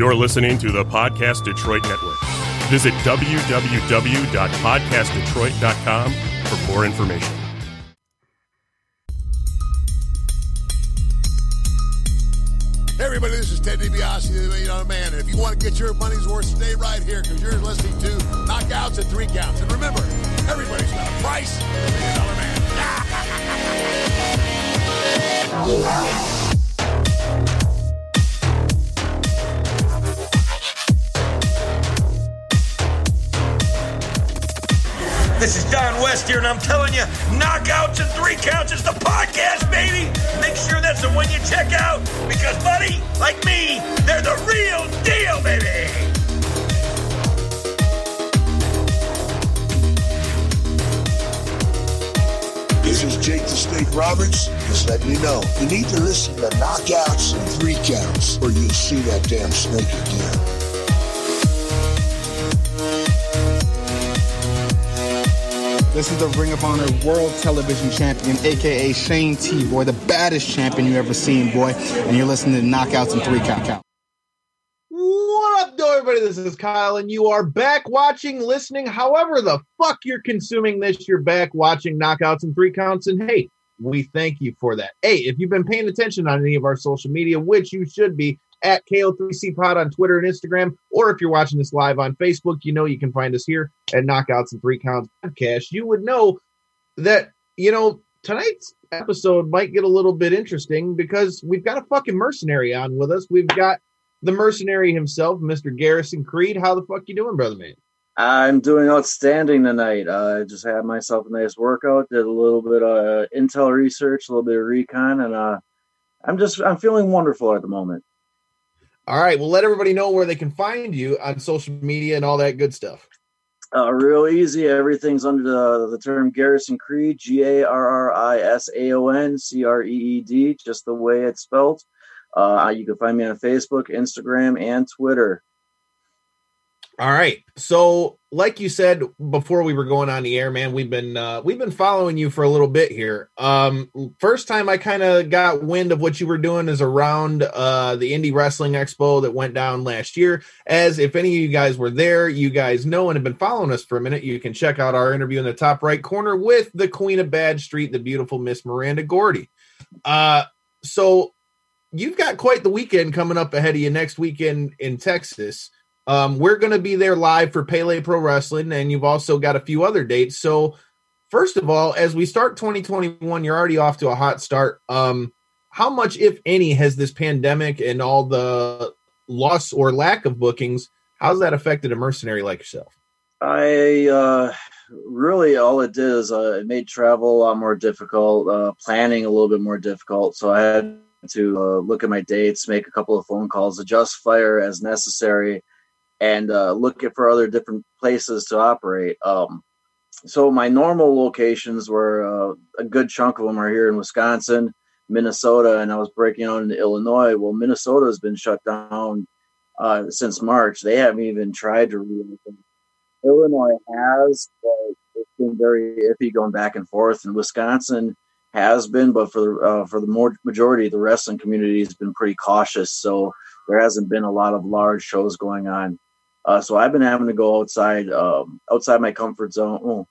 You're listening to the Podcast Detroit Network. Visit www.podcastdetroit.com for more information. Hey everybody, this is Ted DiBiase, the Million Dollar Man. And if you want to get your money's worth, stay right here because you're listening to Knockouts and Three Counts. And remember, everybody's got a price. The Million Dollar Man. This is Don West here, and I'm telling you, Knockouts and Three Counts is the podcast, baby. Make sure that's the one you check out, because, buddy, like me, they're the real deal, baby. This is Jake the Snake Roberts. Just letting you know, you need to listen to Knockouts and Three Counts, or you'll see that damn snake again. This is the Ring of Honor World Television Champion, aka Shane T, boy, the baddest champion you ever seen, boy. And you're listening to Knockouts and Three Count Count. What up, though, everybody? This is Kyle, and you are back watching, listening. However, the fuck you're consuming this, you're back watching Knockouts and Three Counts. And hey, we thank you for that. Hey, if you've been paying attention on any of our social media, which you should be, at KO3C Pod on Twitter and Instagram, or if you're watching this live on Facebook, you know you can find us here at Knockouts and Three Counts Podcast. You would know that, you know, tonight's episode might get a little bit interesting because we've got a fucking mercenary on with us. We've got the mercenary himself, Mr. Garrison Creed. How the fuck you doing, brother man? I'm doing outstanding tonight. Uh, I just had myself a nice workout, did a little bit of intel research, a little bit of recon, and uh, I'm just I'm feeling wonderful at the moment. All right. Well, let everybody know where they can find you on social media and all that good stuff. Uh, real easy. Everything's under the, the term Garrison Creed, G A R R I S A O N C R E E D, just the way it's spelled. Uh, you can find me on Facebook, Instagram, and Twitter. All right. So, like you said before we were going on the air, man, we've been uh, we've been following you for a little bit here. Um, first time I kind of got wind of what you were doing is around uh, the Indie Wrestling Expo that went down last year. As if any of you guys were there, you guys know and have been following us for a minute, you can check out our interview in the top right corner with the Queen of Bad Street, the beautiful Miss Miranda Gordy. Uh, so you've got quite the weekend coming up ahead of you next weekend in Texas. Um, we're going to be there live for Pele Pro Wrestling, and you've also got a few other dates. So, first of all, as we start 2021, you're already off to a hot start. Um, how much, if any, has this pandemic and all the loss or lack of bookings? How's that affected a mercenary like yourself? I uh, really all it did is uh, it made travel a lot more difficult, uh, planning a little bit more difficult. So I had to uh, look at my dates, make a couple of phone calls, adjust fire as necessary and uh, looking for other different places to operate. Um, so my normal locations were uh, a good chunk of them are here in Wisconsin, Minnesota, and I was breaking out into Illinois. Well, Minnesota has been shut down uh, since March. They haven't even tried to reopen. Illinois has, but it's been very iffy going back and forth. And Wisconsin has been, but for uh, for the more majority, of the wrestling community has been pretty cautious. So there hasn't been a lot of large shows going on. Uh, so I've been having to go outside, um, outside my comfort zone. Well,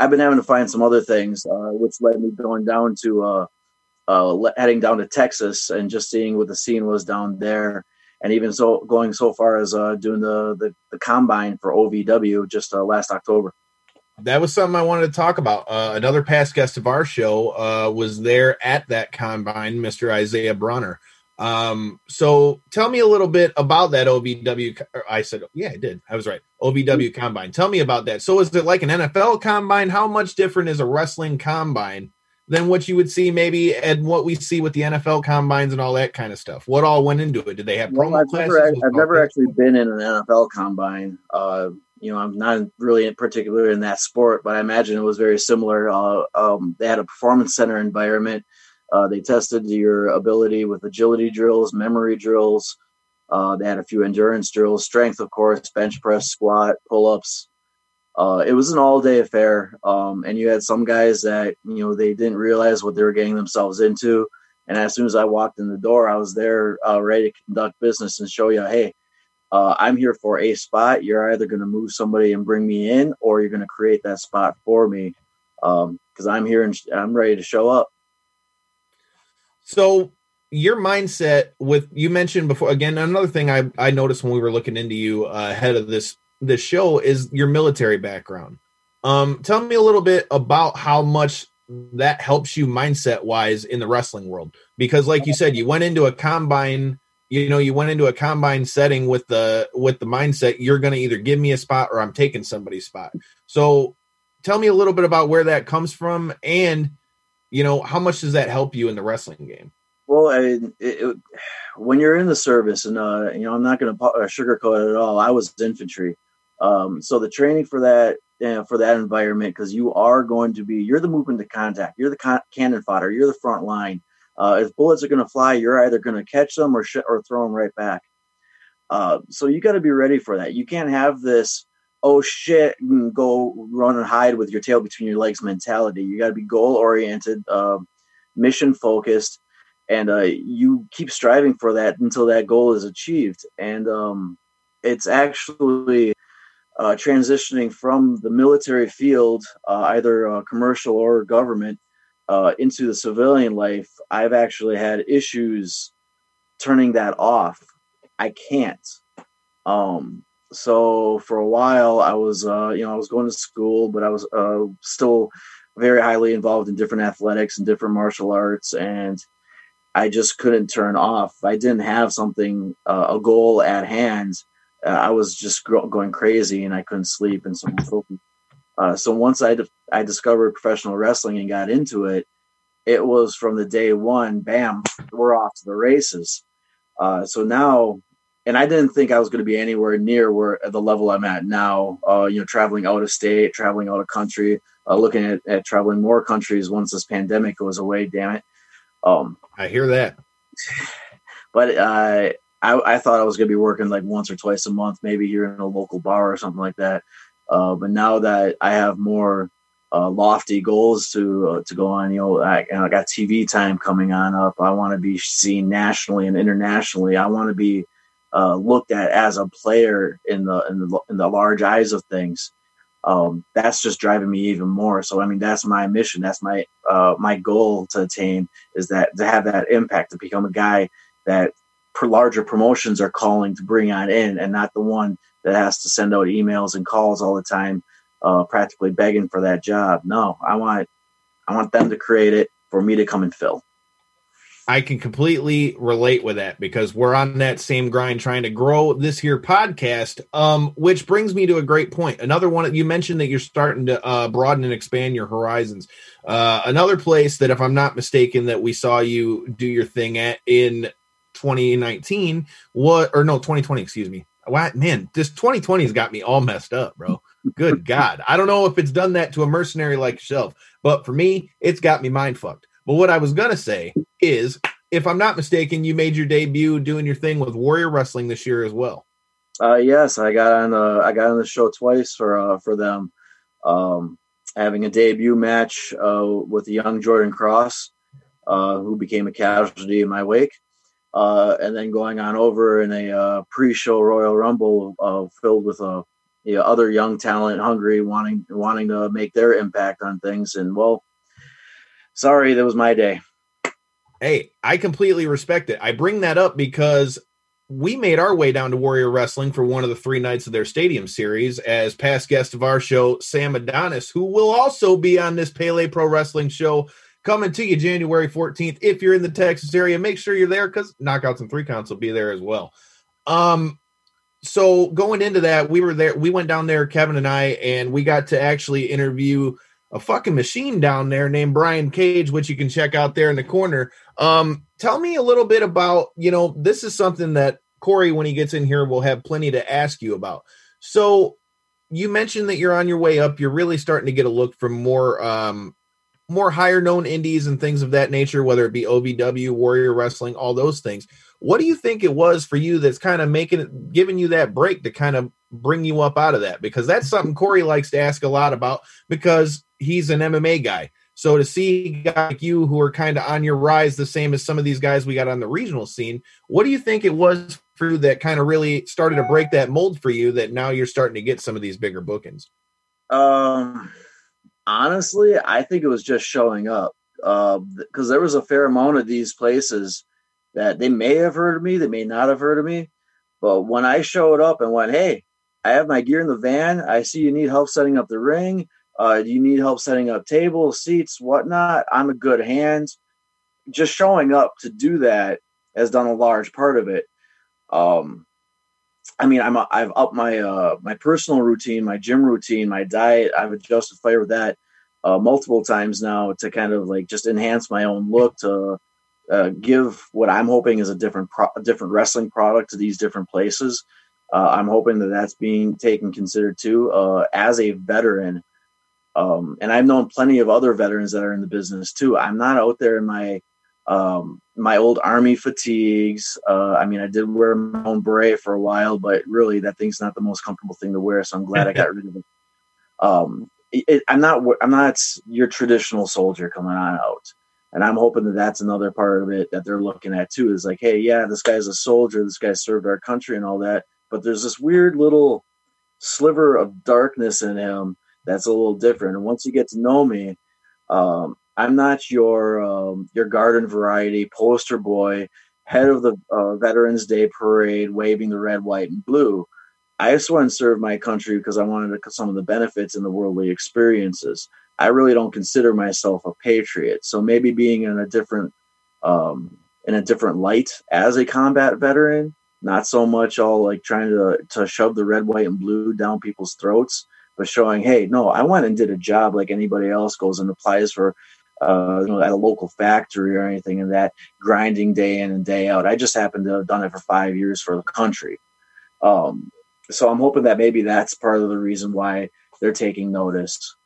I've been having to find some other things, uh, which led me going down to uh, uh, heading down to Texas and just seeing what the scene was down there, and even so going so far as uh, doing the, the, the combine for OVW just last October. That was something I wanted to talk about. Uh, another past guest of our show uh, was there at that combine, Mr. Isaiah Brunner. Um, so tell me a little bit about that OVW. I said, yeah, I did. I was right. OVW combine. Tell me about that. So is it like an NFL combine? How much different is a wrestling combine than what you would see maybe and what we see with the NFL combines and all that kind of stuff? What all went into it? Did they have promo well, I've classes? Never, I've never actually been in an NFL combine. Uh, you know, I'm not really in particular in that sport, but I imagine it was very similar. Uh, um, they had a performance center environment uh, they tested your ability with agility drills, memory drills. Uh, they had a few endurance drills, strength, of course, bench press, squat, pull ups. Uh, it was an all day affair. Um, and you had some guys that, you know, they didn't realize what they were getting themselves into. And as soon as I walked in the door, I was there uh, ready to conduct business and show you, hey, uh, I'm here for a spot. You're either going to move somebody and bring me in, or you're going to create that spot for me because um, I'm here and I'm ready to show up. So your mindset with you mentioned before again another thing I I noticed when we were looking into you uh, ahead of this this show is your military background. Um, tell me a little bit about how much that helps you mindset wise in the wrestling world because like you said you went into a combine you know you went into a combine setting with the with the mindset you're going to either give me a spot or i'm taking somebody's spot so tell me a little bit about where that comes from and you know how much does that help you in the wrestling game? Well I, it, it, when you're in the service and uh, you know i'm not going to uh, sugarcoat it at all. I was infantry. Um, so the training for that uh, for that environment because you are going to be you're the movement to contact. You're the con- cannon fodder. You're the front line. Uh, if bullets are going to fly you're either going to catch them or sh- or throw them right back. Uh, so you got to be ready for that. You can't have this oh shit go run and hide with your tail between your legs mentality you got to be goal oriented uh, mission focused and uh, you keep striving for that until that goal is achieved and um, it's actually uh, transitioning from the military field, uh, either uh, commercial or government, uh, into the civilian life, I've actually had issues turning that off. I can't. Um, so for a while, I was, uh, you know, I was going to school, but I was uh, still very highly involved in different athletics and different martial arts, and I just couldn't turn off. I didn't have something, a goal at hand uh, I was just going crazy and I couldn't sleep and so. Uh, so once I, I discovered professional wrestling and got into it, it was from the day one, bam, we're off to the races. Uh, so now, and I didn't think I was going to be anywhere near where the level I'm at now. Uh, you know, traveling out of state, traveling out of country, uh, looking at, at, traveling more countries once this pandemic goes away. Damn it! Um, I hear that. But uh, I, I thought I was going to be working like once or twice a month, maybe here in a local bar or something like that. Uh, but now that I have more uh, lofty goals to uh, to go on, you know, I, I got TV time coming on up. I want to be seen nationally and internationally. I want to be uh, looked at as a player in the in the in the large eyes of things. Um, that's just driving me even more. So I mean, that's my mission. That's my uh, my goal to attain is that to have that impact to become a guy that larger promotions are calling to bring on in and not the one that has to send out emails and calls all the time uh, practically begging for that job no i want i want them to create it for me to come and fill i can completely relate with that because we're on that same grind trying to grow this here podcast um, which brings me to a great point. Another one you mentioned that you're starting to uh, broaden and expand your horizons. Uh, another place that if i'm not mistaken that we saw you do your thing at in 2019 what or no 2020 excuse me. What man this 2020 has got me all messed up bro. Good god. I don't know if it's done that to a mercenary like yourself but for me it's got me mind fucked. But what i was gonna say is if i'm not mistaken you made your debut doing your thing with warrior wrestling this year as well uh yes i got on the i got on the show twice for uh for them um having a debut match uh with the young jordan cross uh who became a casualty in my wake uh, and then going on over in a uh, pre-show Royal Rumble uh, filled with a uh, you know, other young talent, hungry, wanting wanting to make their impact on things. And well, sorry, that was my day. Hey, I completely respect it. I bring that up because we made our way down to Warrior Wrestling for one of the three nights of their stadium series as past guest of our show, Sam Adonis, who will also be on this Pele Pro Wrestling show coming to you January 14th. If you're in the Texas area, make sure you're there because knockouts and three counts will be there as well. Um, so going into that, we were there, we went down there, Kevin and I, and we got to actually interview a fucking machine down there named Brian Cage, which you can check out there in the corner. Um, tell me a little bit about, you know, this is something that Corey, when he gets in here, will have plenty to ask you about. So you mentioned that you're on your way up. You're really starting to get a look from more um, more higher known indies and things of that nature, whether it be OVW, Warrior Wrestling, all those things. What do you think it was for you that's kind of making it, giving you that break to kind of bring you up out of that? Because that's something Corey likes to ask a lot about because he's an MMA guy. So to see guys like you who are kind of on your rise, the same as some of these guys we got on the regional scene, what do you think it was for you that kind of really started to break that mold for you that now you're starting to get some of these bigger bookings? Um, honestly, I think it was just showing up because uh, there was a fair amount of these places that they may have heard of me, they may not have heard of me, but when I showed up and went, "Hey, I have my gear in the van. I see you need help setting up the ring. Uh, do you need help setting up tables, seats, whatnot? I'm a good hand." Just showing up to do that has done a large part of it. Um, I mean, I'm I've upped my uh, my personal routine, my gym routine, my diet. I've adjusted fire with that uh, multiple times now to kind of like just enhance my own look to uh, give what I'm hoping is a different pro- different wrestling product to these different places. Uh, I'm hoping that that's being taken considered too uh, as a veteran. Um, and I've known plenty of other veterans that are in the business too. I'm not out there in my um, my old army fatigues. Uh, I mean, I did wear my own beret for a while, but really that thing's not the most comfortable thing to wear. So I'm glad I got rid of it. Um, it, I'm not, I'm not your traditional soldier coming on out. And I'm hoping that that's another part of it that they're looking at too is like, hey, yeah, this guy's a soldier. This guy served our country and all that. But there's this weird little sliver of darkness in him that's a little different. And once you get to know me, um, I'm not your um, your garden variety poster boy, head of the uh, Veterans Day parade, waving the red, white, and blue. I just want to serve my country because I wanted some of the benefits and the worldly experiences. I really don't consider myself a patriot, so maybe being in a different um, in a different light as a combat veteran, not so much all like trying to to shove the red, white, and blue down people's throats, but showing, hey, no, I went and did a job like anybody else goes and applies for uh, you know, at a local factory or anything in that grinding day in and day out. I just happened to have done it for five years for the country. Um, so I'm hoping that maybe that's part of the reason why they're taking notice.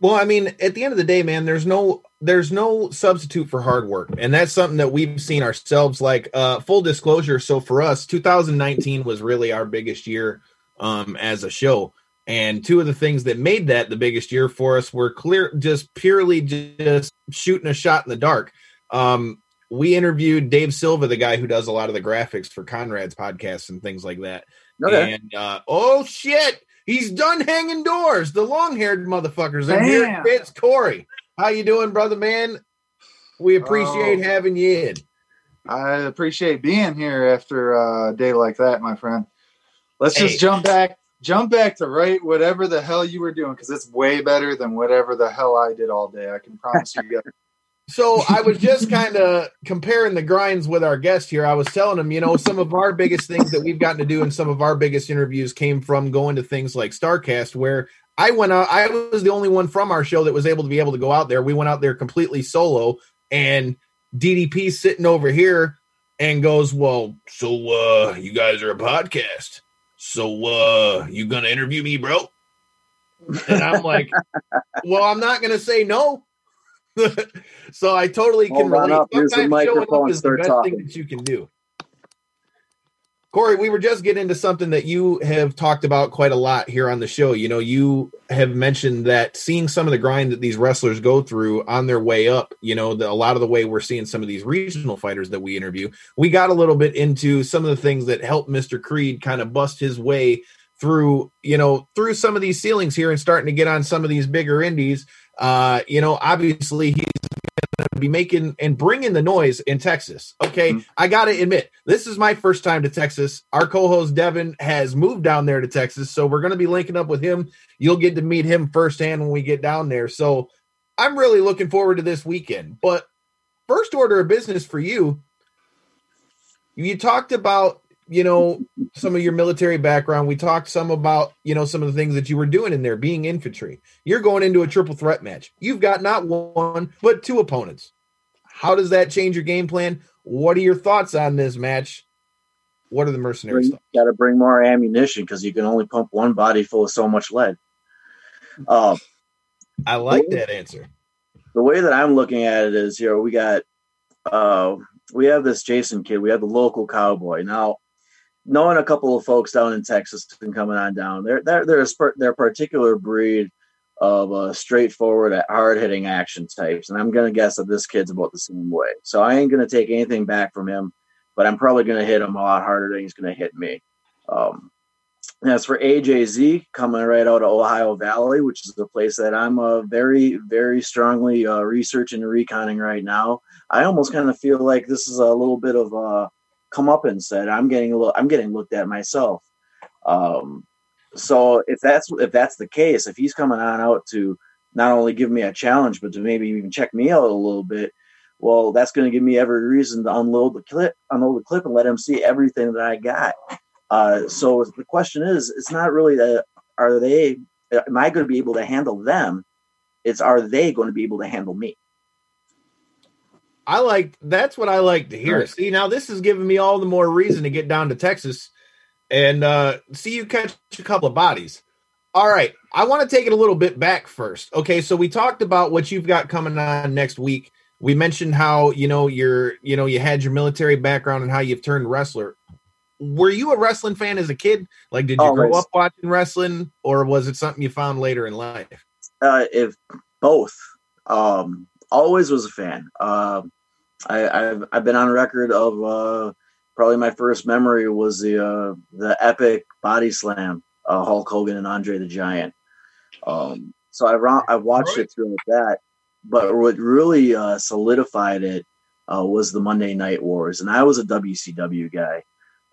Well, I mean, at the end of the day, man, there's no there's no substitute for hard work, and that's something that we've seen ourselves. Like uh, full disclosure, so for us, 2019 was really our biggest year um, as a show. And two of the things that made that the biggest year for us were clear, just purely just shooting a shot in the dark. Um, we interviewed Dave Silva, the guy who does a lot of the graphics for Conrad's podcasts and things like that. Okay. And uh, oh shit, he's done hanging doors. The long-haired motherfuckers. And here it's Corey. How you doing, brother man? We appreciate oh, having you in. I appreciate being here after a day like that, my friend. Let's hey. just jump back jump back to write whatever the hell you were doing because it's way better than whatever the hell I did all day. I can promise you guys. So I was just kind of comparing the grinds with our guest here. I was telling him, you know, some of our biggest things that we've gotten to do and some of our biggest interviews came from going to things like Starcast, where I went out. I was the only one from our show that was able to be able to go out there. We went out there completely solo, and DDP sitting over here and goes, "Well, so uh, you guys are a podcast." So uh you gonna interview me bro? And i'm like well i'm not gonna say no. So i totally can relate. up. Here's the microphone. is the best talking. thing that you can do Corey, we were just getting into something that you have talked about quite a lot here on the show. You know, you have mentioned that seeing some of the grind that these wrestlers go through on their way up, you know, the, a lot of the way we're seeing some of these regional fighters that we interview, we got a little bit into some of the things that helped Mr. Creed kind of bust his way through, you know, through some of these ceilings here and starting to get on some of these bigger indies. Uh, you know, obviously he's be making and bringing the noise in Texas. Okay, mm-hmm. I got to admit, this is my first time to Texas. Our co-host Devin has moved down there to Texas, so we're going to be linking up with him. You'll get to meet him firsthand when we get down there. So I'm really looking forward to this weekend. But first order of business for you, you talked about you know some of your military background. We talked some about you know some of the things that you were doing in there being infantry. You're going into a triple threat match. You've got not one but two opponents. How does that change your game plan? What are your thoughts on this match? What are the mercenaries got to bring more ammunition because you can only pump one body full of so much lead. Uh, i like that answer. the way that i'm looking at it is you know we got uh we have this jason kid. We have the local cowboy. Now knowing a couple of folks down in Texas and coming on down, they're they're they're a, they're a particular breed of uh, straightforward, hard hitting action types. And I'm to guess that this kid's about the same way. So I ain't to take anything back from him, but I'm probably to hit him a lot harder than he's to hit me. Um, as for AJZ, coming right out of Ohio Valley, which is the place that I'm uh, very, very strongly uh, researching and reconning right now, I almost kind of feel like this is a little bit of a come up and said I'm getting a little, I'm getting looked at myself. Um, so if that's if that's the case, if he's coming on out to not only give me a challenge, but to maybe even check me out a little bit, well, that's going to give me every reason to unload the clip, unload the clip, and let him see everything that I got. Uh, so the question is, it's not really that are they am I going to be able to handle them? It's are they going to be able to handle me? I like that's what I like to hear. Right. See, now this is giving me all the more reason to get down to Texas and uh see you catch a couple of bodies. All right, I want to take it a little bit back first. Okay, so we talked about what you've got coming on next week. We mentioned how you know you're you know you had your military background and how you've turned wrestler were you a wrestling fan as a kid? Like, did you Always. grow up watching wrestling, or was it something you found later in life? Uh, if both, um, always was a fan. Uh, I, have I've been on record of uh, probably my first memory was the uh, the epic body slam, uh, Hulk Hogan and Andre the Giant. Um, so I I watched it through that, but what really uh, solidified it uh, was the Monday Night Wars, and I was a WCW guy.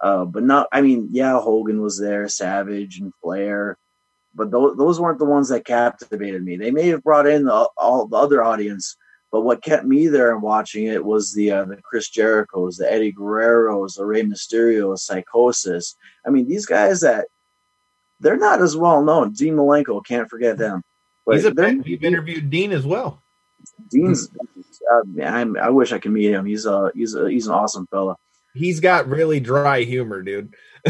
Uh, but not, I mean, yeah, Hogan was there, Savage and Flair, but th- those weren't the ones that captivated me. They may have brought in the, all the other audience, but what kept me there and watching it was the uh, the Chris Jericho's, the Eddie Guerrero's, the Rey Mysterio's, Psicosis. I mean, these guys that they're not as well known. Dean Malenko, can't forget them. But He's a you've interviewed Dean as well. Dean's, uh, I wish I could meet him. He's a he's a he's an awesome fella he's got really dry humor, dude.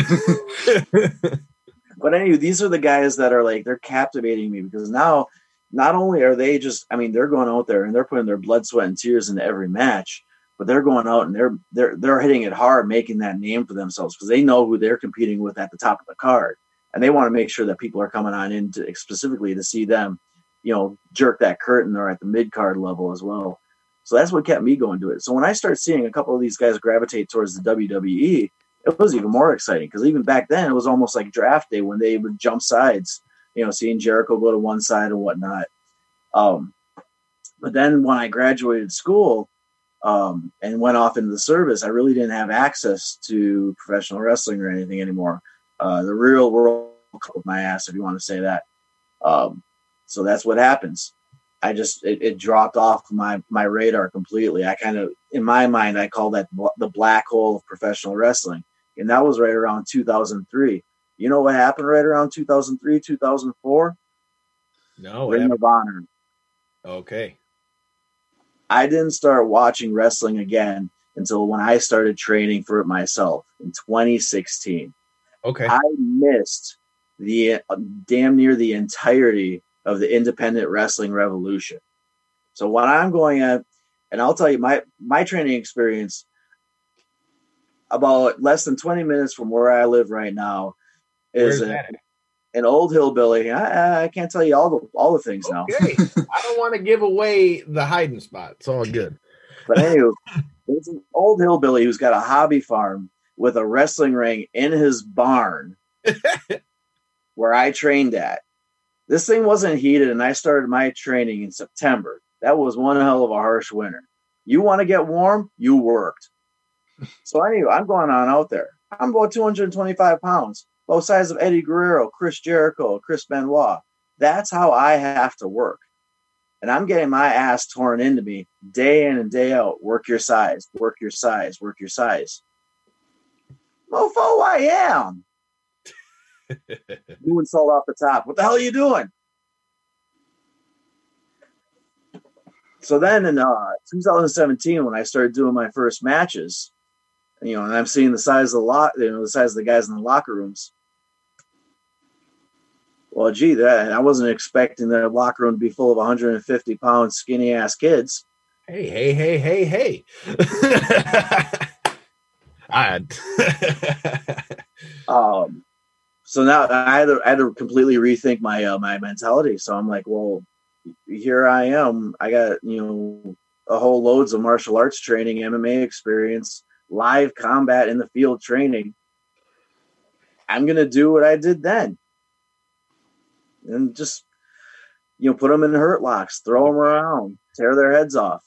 but anyway, these are the guys that are like they're captivating me because now not only are they just I mean they're going out there and they're putting their blood, sweat, and tears into every match, but they're going out and they're they're they're hitting it hard, making that name for themselves because they know who they're competing with at the top of the card, and they want to make sure that people are coming on in to, specifically to see them, you know, jerk that curtain or at the mid card level as well. So that's what kept me going to it. So when I start seeing a couple of these guys gravitate towards the WWE, it was even more exciting because even back then it was almost like draft day when they would jump sides, you know, seeing Jericho go to one side and whatnot. Um, but then when I graduated school um, and went off into the service, I really didn't have access to professional wrestling or anything anymore. Uh, the real world with my ass, if you want to say that. Um, so that's what happens. I just it, it, dropped off my my radar completely. I kind of in my mind I call that the black hole of professional wrestling, and that was right around 2003. You know what happened right around 2003 2004? No, Ring of Honor. Okay. I didn't start watching wrestling again until when I started training for it myself in 2016. Okay. I missed the uh, damn near the entirety of the independent wrestling revolution. So what I'm going at, and I'll tell you my my training experience about less than 20 minutes from where I live right now is a, an old hillbilly. I, I, can't tell you all the all the things now. I don't want to give away the hiding spot. It's all good. But anyway, it's an old hillbilly who's got a hobby farm with a wrestling ring in his barn where I trained at. This thing wasn't heated, and I started my training in September. That was one hell of a harsh winter. You want to get warm? You worked. so anyway, I'm going on out there. I'm about 225 pounds, both sides of Eddie Guerrero, Chris Jericho, Chris Benoit. That's how I have to work. And I'm getting my ass torn into me day in and day out. Work your size, work your size, work your size. Mofo, I am. Doing salt off the top. What the hell are you doing? So then in uh, 2017, when I started doing my first matches, you know, and I'm seeing the size of the lot, you know, the size of the guys in the locker rooms. Well, gee, that I wasn't expecting the locker room to be full of 150 pound skinny ass kids. Hey, hey, hey, hey, hey. I um, so now I had to, I had to completely rethink my uh, my mentality. So I'm like, well, here I am. I got you know a whole loads of martial arts training, MMA experience, live combat in the field training. I'm gonna do what I did then, and just you know put them in hurt locks, throw them around, tear their heads off.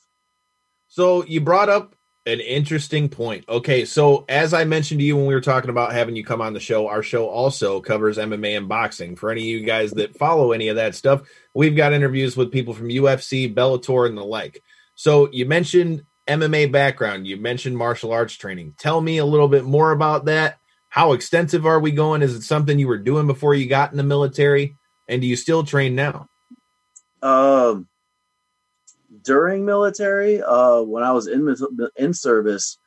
So you brought up an interesting point. Okay, so as I mentioned to you when we were talking about having you come on the show, our show also covers MMA and boxing. For any of you guys that follow any of that stuff, we've got interviews with people from UFC, Bellator, and the like. So you mentioned MMA background, you mentioned martial arts training. Tell me a little bit more about that. How extensive are we going? Is it something you were doing before you got in the military? And do you still train now? Um, during military, uh, when I was in in service,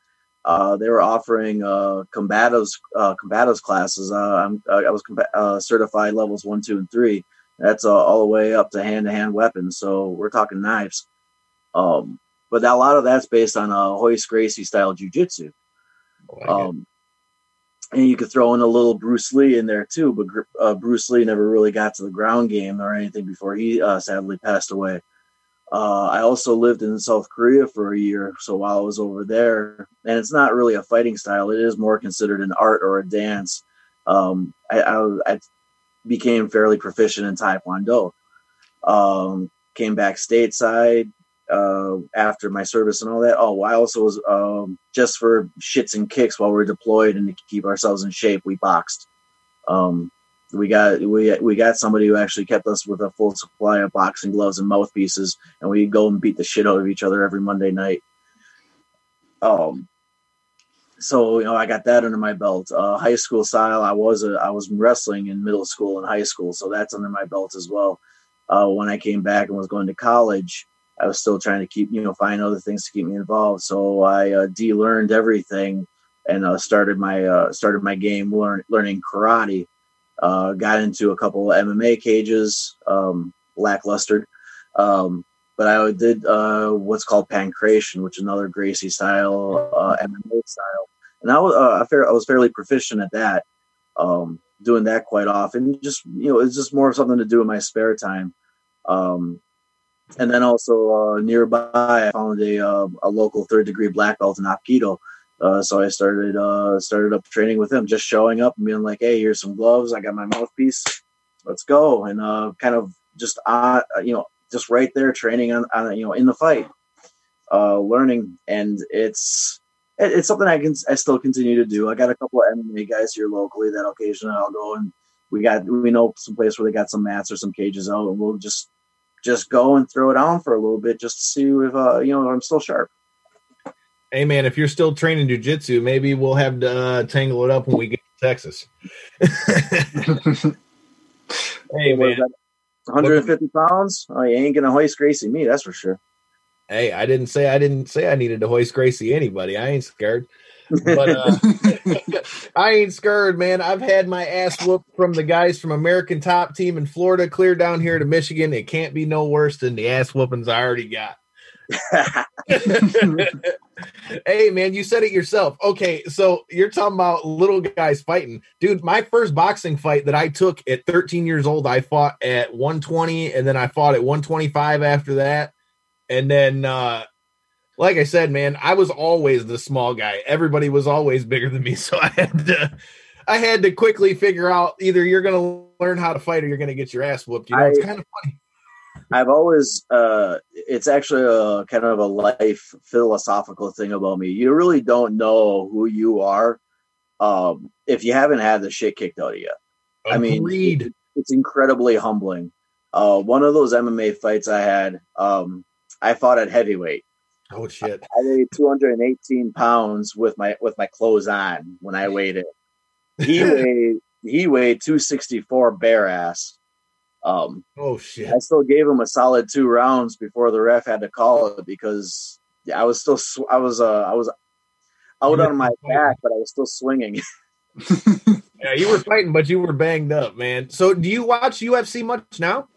uh, they were offering uh, combatives uh, combatives classes. Uh, I'm, I was uh, certified levels one, two, and three. That's uh, all the way up to hand to hand weapons. So we're talking knives. Um, but a lot of that's based on uh, Royce Gracie style jujitsu. Um, and you could throw in a little Bruce Lee in there too, but uh, Bruce Lee never really got to the ground game or anything before he uh, sadly passed away. Uh, I also lived in South Korea for a year, so while I was over there, and it's not really a fighting style; it is more considered an art or a dance. Um, I, I, I, became fairly proficient in Taekwondo. Um, came back stateside, uh, after my service and all that. Oh, I also was um, just for shits and kicks while we are deployed and to keep ourselves in shape. We boxed. Um, we got we we got somebody who actually kept us with a full supply of boxing gloves and mouthpieces, and we go and beat the shit out of each other every Monday night. Um, so you know, I got that under my belt. Uh, high school style, I was a I was wrestling in middle school and high school, so that's under my belt as well. Uh, when I came back and was going to college, I was still trying to keep, you know, find other things to keep me involved. So I uh, de-learned everything and uh, started my uh, started my game learn, learning karate. Uh, got into a couple of MMA cages, um, lackluster. Um, but I did uh, what's called pankration, which is another Gracie style uh, MMA style, and I was uh, fair, I was fairly proficient at that. Um, doing that quite often, just you know, it's just more of something to do in my spare time. Um, and then also uh, nearby, I found a uh, a local third degree black belt in Aikido. Uh, so I started uh, started up training with him, just showing up and being like, "Hey, here's some gloves. I got my mouthpiece. Let's go!" And uh, kind of just uh, you know, just right there training on, on you know in the fight, uh, learning, and it's it's something I can I still continue to do. I got a couple of MMA guys here locally that occasionally I'll go and we got we know some place where they got some mats or some cages out, and we'll just just go and throw it on for a little bit just to see if uh, you know I'm still sharp. Hey man, if you're still training jujitsu, maybe we'll have to uh, tangle it up when we get to Texas. hey man, 150 pounds? Oh, you ain't gonna Royce Gracie me, that's for sure. Hey, I didn't say I didn't say I needed to Royce Gracie anybody. I ain't scared. But uh, I ain't scared, man. I've had my ass whooped from the guys from American Top Team in Florida, clear down here to Michigan. It can't be no worse than the ass whoopings I already got. hey man, you said it yourself. Okay, so you're talking about little guys fighting. Dude, my first boxing fight that I took at 13 years old, I fought at 120 and then I fought at 125 after that. And then uh like I said, man, I was always the small guy. Everybody was always bigger than me, so I had to I had to quickly figure out either you're going to learn how to fight or you're going to get your ass whooped. You know, I, it's kind of funny. I've always uh it's actually a kind of a life philosophical thing about me. You really don't know who you are um if you haven't had the shit kicked out of you. Agreed. I mean, it, it's incredibly humbling. Uh one of those MMA fights I had um I fought at heavyweight Oh shit! I weighed 218 pounds with my with my clothes on when I weighed it. He weighed he weighed 264 bare ass. Um, oh shit! I still gave him a solid two rounds before the ref had to call it because I was still sw- I was uh I was out on my back, but I was still swinging. yeah, you were fighting, but you were banged up, man. So, do you watch UFC much now?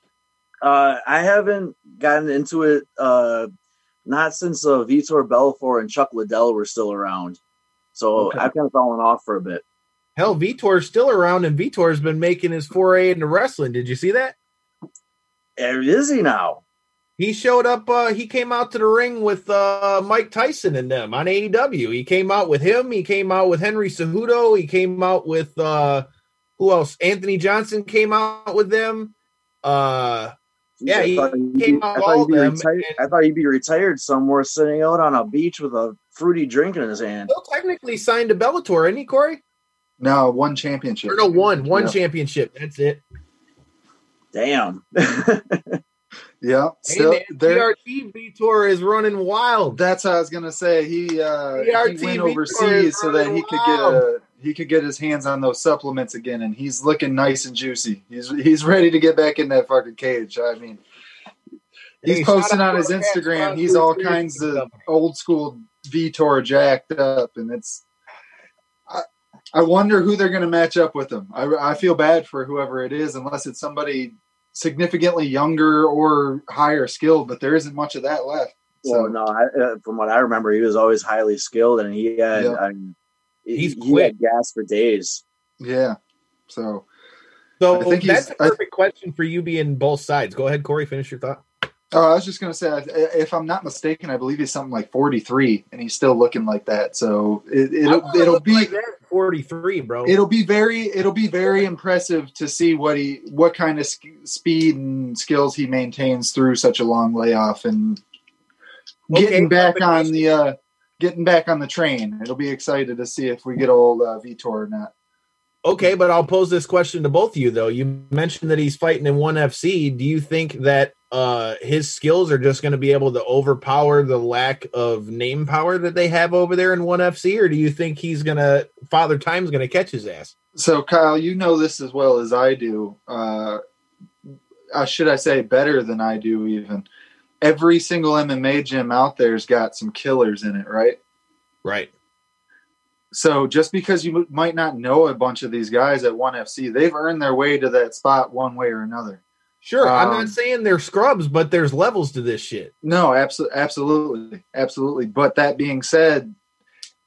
Uh, I haven't gotten into it uh, not since uh, Vitor Belfort and Chuck Liddell were still around. So okay. I've kind of fallen off for a bit. Hell, Vitor's still around, and Vitor's been making his foray into wrestling. Did you see that? that? Is he now? He showed up. Uh, he came out to the ring with uh, Mike Tyson and them on AEW. He came out with him. He came out with Henry Cejudo. He came out with uh, who else? Anthony Johnson came out with them. Uh, yeah, he I thought he'd came be- out I thought all he'd be them. retired- I thought he'd be retired somewhere, sitting out on a beach with a fruity drink in his hand. Still technically signed to Bellator, isn't he, Corey? No, one championship. Or no, one one Yeah. championship. That's it. Damn. Yeah, Hey, still man, there. TRT Vitor is running wild. That's how I was gonna say. He uh, he PRT went overseas so that he running could get a he could get his hands on those supplements again, and he's looking nice and juicy. He's he's ready to get back in that fucking cage. I mean, he's Hey, posting on his to our guest, Instagram. He's all kinds of old school Vitor jacked up, and it's. I, I wonder who they're going to match up with him. I, I feel bad for whoever it is, unless it's somebody significantly younger or higher skilled. But there isn't much of that left. So Well, no, I, uh, from what I remember, he was always highly skilled, and he had, Yeah. I mean, he- He's he, quick. had gas for days. yeah, so So I think that's a perfect question for you being both sides. Go ahead, Corey. Finish your thought. Oh, I was just gonna say, if I'm not mistaken, I believe he's something like 43, and he's still looking like that. So it, it'll, it'll be like that 43, bro. it'll be very it'll be very impressive to see what he what kind of sk- speed and skills he maintains through such a long layoff and getting Okay, back on the uh, getting back on the train. It'll be excited to see if we get old uh, Vitor or not. Okay, but I'll pose this question to both of you though. You mentioned that he's fighting in one FC. Do you think that uh his skills are just going to be able to overpower the lack of name power that they have over there in one FC, or do you think he's gonna Father Time's gonna catch his ass? So, Kyle, you know this as well as I do. Uh, uh, should I say better than I do? Even every single MMA gym out there's got some killers in it, right? Right. So just because you might not know a bunch of these guys at One FC, they've earned their way to that spot one way or another. Sure. I'm Um, not saying they're scrubs, but there's levels to this shit. No, absolutely, absolutely, absolutely. But that being said,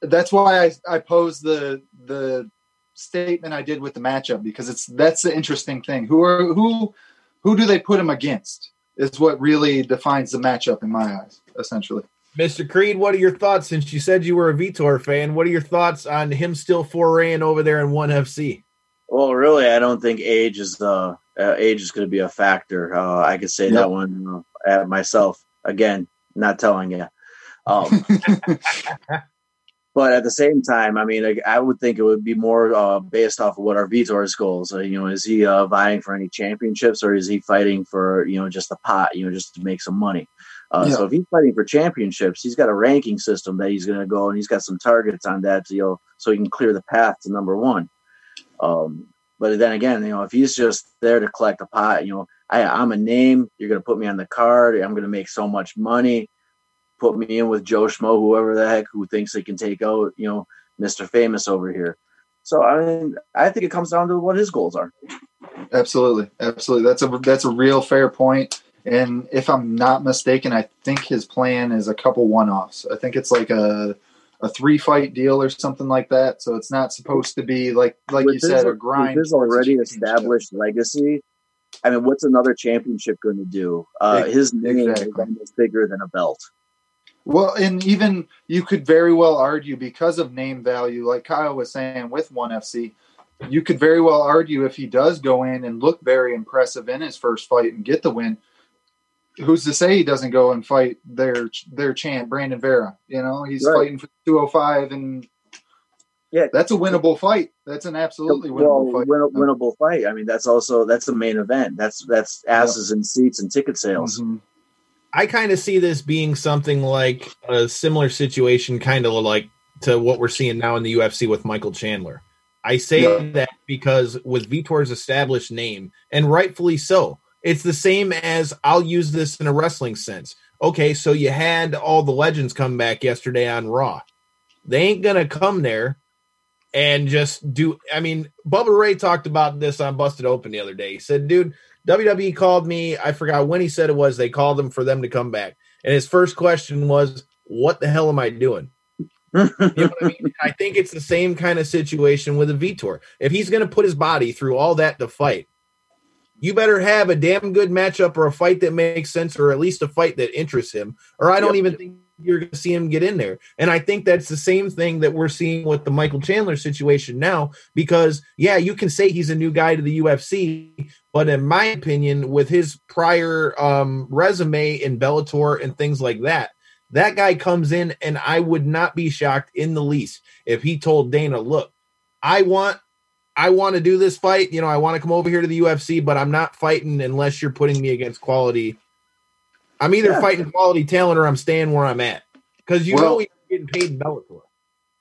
that's why I, I posed the the statement I did with the matchup because it's that's the interesting thing. Who are who who do they put him against? Is what really defines the matchup in my eyes, essentially. Mr. Creed, what are your thoughts? Since you said you were a Vitor fan, what are your thoughts on him still foraying over there in one FC? Well, really, I don't think age is uh, uh age is going to be a factor. Uh, I could say Yep. that one uh, at myself again, not telling you. Um, but at the same time, I mean, I, I would think it would be more uh, based off of what our Vitor's goals. Uh, you know, is he uh, vying for any championships or is he fighting for you know just the pot? You know, just to make some money. Uh, Yeah. So if he's fighting for championships, he's got a ranking system that he's going to go and he's got some targets on that, to, you know, so he can clear the path to number one. Um, but then again, you know, if he's just there to collect a pot, you know, I, I'm a name. You're going to put me on the card. I'm going to make so much money. Put me in with Joe Schmo, whoever the heck who thinks they can take out, you know, Mr. Famous over here. So I mean, I think it comes down to what his goals are. Absolutely, absolutely. That's a that's a real fair point. And if I'm not mistaken, I think his plan is a couple one offs. I think it's like a a three fight deal or something like that. So it's not supposed to be like like With you said a grind. With his towards a already established legacy. I mean, what's another championship going to do? Uh, his name is exactly. almost bigger than a belt. Well, and even you could very well argue because of name value, like Kyle was saying with one FC, you could very well argue if he does go in and look very impressive in his first fight and get the win. Who's to say he doesn't go and fight their their champ Brandon Vera? You know, he's Right. fighting for 205, and Yeah. that's a winnable fight. That's an absolutely winnable well, fight. win- winnable fight. I mean, that's also that's the main event. That's that's asses and seats and ticket sales. Mhm. I kind of see this being something like a similar situation, kind of like to what we're seeing now in the UFC with Michael Chandler. I say Yeah. that because with Vitor's established name, and rightfully so, it's the same as I'll use this in a wrestling sense. Okay, so you had all the legends come back yesterday on Raw. They ain't gonna come there and just do. I mean, Bubba Ray talked about this on Busted Open the other day. He said, "Dude, WWE called me. I forgot when he said it was. They called him for them to come back. And his first question was, What the hell am I doing? you know what I mean? I think it's the same kind of situation with a Vitor. If he's going to put his body through all that to fight, you better have a damn good matchup or a fight that makes sense, or at least a fight that interests him. Or I don't yep. even think you're going to see him get in there. And I think that's the same thing that we're seeing with the Michael Chandler situation now. Because yeah, you can say he's a new guy to the UFC, but in my opinion, with his prior um, resume in Bellator and things like that, that guy comes in, and I would not be shocked in the least if he told Dana, "Look, I want I want to do this fight. You know, I want to come over here to the UFC, but I'm not fighting unless you're putting me against quality. I'm either yeah. fighting quality talent or I'm staying where I'm at because you well, know he's getting paid in Bellator.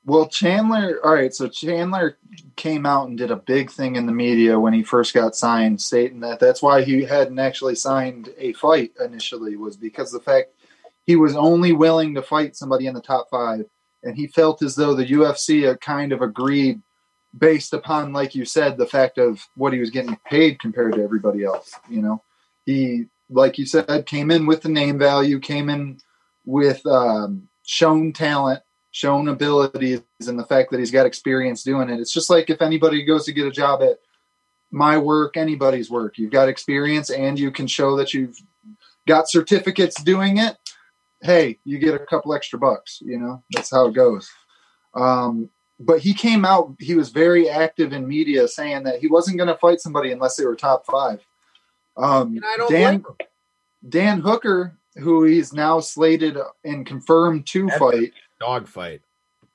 Well, Chandler, all right. So Chandler came out and did a big thing in the media when he first got signed, stating that that's why he hadn't actually signed a fight initially was because the fact he was only willing to fight somebody in the top five, and he felt as though the UFC kind of agreed based upon, like you said, the fact of what he was getting paid compared to everybody else. You know, he, like you said, came in with the name value, came in with um, shown talent, shown abilities, and the fact that he's got experience doing it. It's just like if anybody goes to get a job at my work, anybody's work, you've got experience and you can show that you've got certificates doing it. Hey, you get a couple extra bucks. You know, that's how it goes. Um, but he came out he was very active in media saying that he wasn't going to fight somebody unless they were top five um, dan dan hooker who he's now slated and confirmed to That's fight dog fight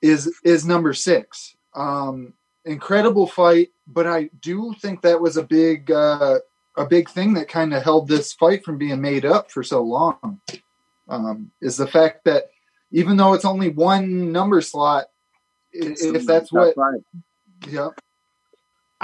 is is number six um, incredible fight but i do think that was a big uh, a big thing that kind of held this fight from being made up for so long um, is the fact that even though it's only one number slot if that's what. Yeah.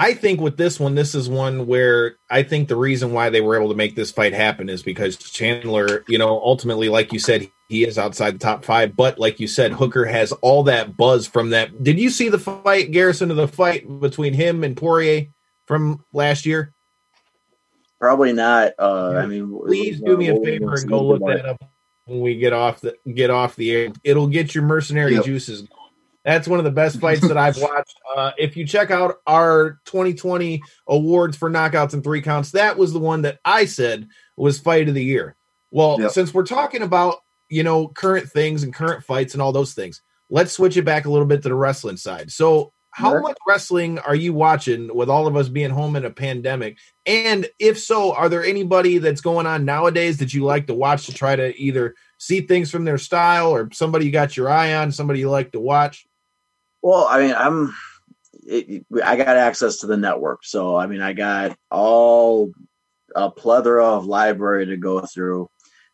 I think with this one, this is one where I think the reason why they were able to make this fight happen is because Chandler, you know, ultimately, like you said, he is outside the top five. But like you said, Hooker has all that buzz from that. Did you see the fight, Garrison, of the fight between him and Poirier from last year? Probably not. Uh, I mean, please do me a favor and go look that up when we get off the get off the air. It'll get your mercenary yep. juices that's one of the best fights that I've watched. Uh, if you check out our 2020 awards for knockouts and three counts, that was the one that I said was fight of the year. Well, yep. since we're talking about you know current things and current fights and all those things, let's switch it back a little bit to the wrestling side. So, how much wrestling are you watching with all of us being home in a pandemic? And if so, are there anybody that's going on nowadays that you like to watch to try to either see things from their style or somebody you got your eye on, somebody you like to watch? Well, I mean, I'm it, I got access to the network, so I mean, I got all a plethora of library to go through,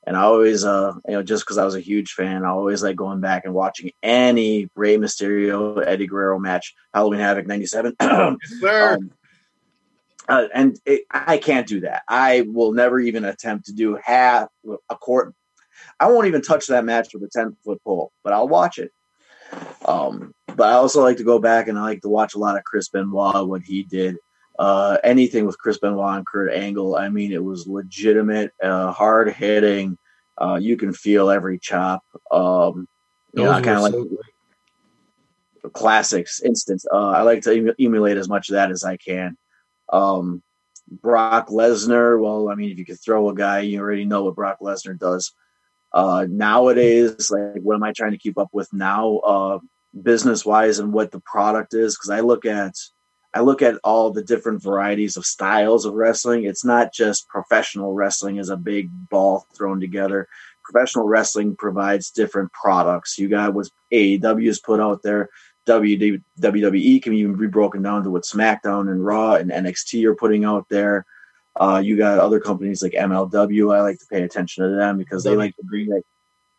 and I always, uh, you know, just because I was a huge fan, I always like going back and watching any Rey Mysterio Eddie Guerrero match, Halloween Havoc '97. sir. Um, uh, and it, I can't do that. I will never even attempt to do half a court. I won't even touch that match with a ten foot pole, but I'll watch it. Um, but I also like to go back and I like to watch a lot of Chris Benoit, what he did. Uh, anything with Chris Benoit and Kurt Angle, I mean, it was legitimate, uh, hard hitting. Uh, you can feel every chop. Um, you know, kind of like so classics instance. Uh, I like to emulate as much of that as I can. Um, Brock Lesnar, well, I mean, if you could throw a guy, you already know what Brock Lesnar does. Uh, nowadays, like what am I trying to keep up with now, uh, business wise, and what the product is? Because I look at I look at all the different varieties of styles of wrestling. It's not just professional wrestling as a big ball thrown together. Professional wrestling provides different products. You got what AEW has put out there. WWE can even be broken down to what SmackDown and Raw and NXT are putting out there. Uh, you got other companies like MLW. I like to pay attention to them because they like to bring that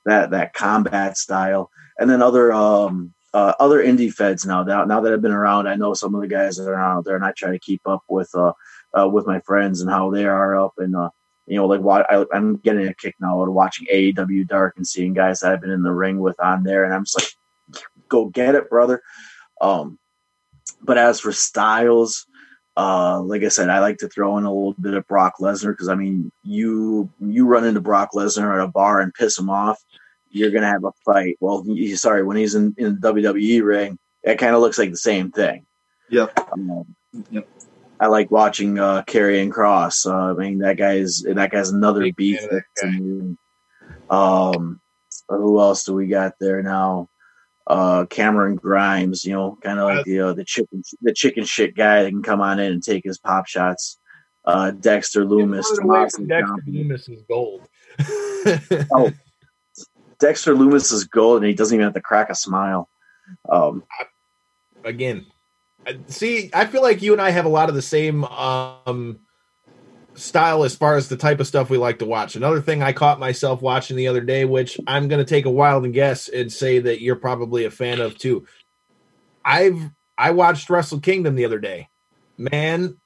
that, that combat style. And then other um, uh, other indie feds now. Now now that I've been around, I know some of the guys that are out there, and I try to keep up with uh, uh with my friends and how they are up. And uh, you know, like what I, am getting a kick now out of watching AEW Dark and seeing guys that I've been in the ring with on there, and I'm just like, go get it, brother. Um, but as for styles, uh, like I said, I like to throw in a little bit of Brock Lesnar because I mean, you you run into Brock Lesnar at a bar and piss him off, you're gonna have a fight. Well, he, sorry, when he's in in the WWE ring, it kind of looks like the same thing. Yep. Um, Yep. I like watching uh, Karrion Kross. Uh, I mean, that guy's that guy's another Big beast. fan of that to me. Um, who else do we got there now? Uh, Cameron Grimes. You know, kind of like the uh, the chicken the chicken shit guy that can come on in and take his pop shots. Uh, Dexter Loomis. Further away Tommaso from Dexter. Loomis is gold. Oh, Dexter Loomis is gold, and he doesn't even have to crack a smile. Um, again I- see i feel like you and i have a lot of the same um style as far as the type of stuff we like to watch another thing i caught myself watching the other day which i'm going to take a wild guess and say that you're probably a fan of too i've i watched wrestle kingdom the other day man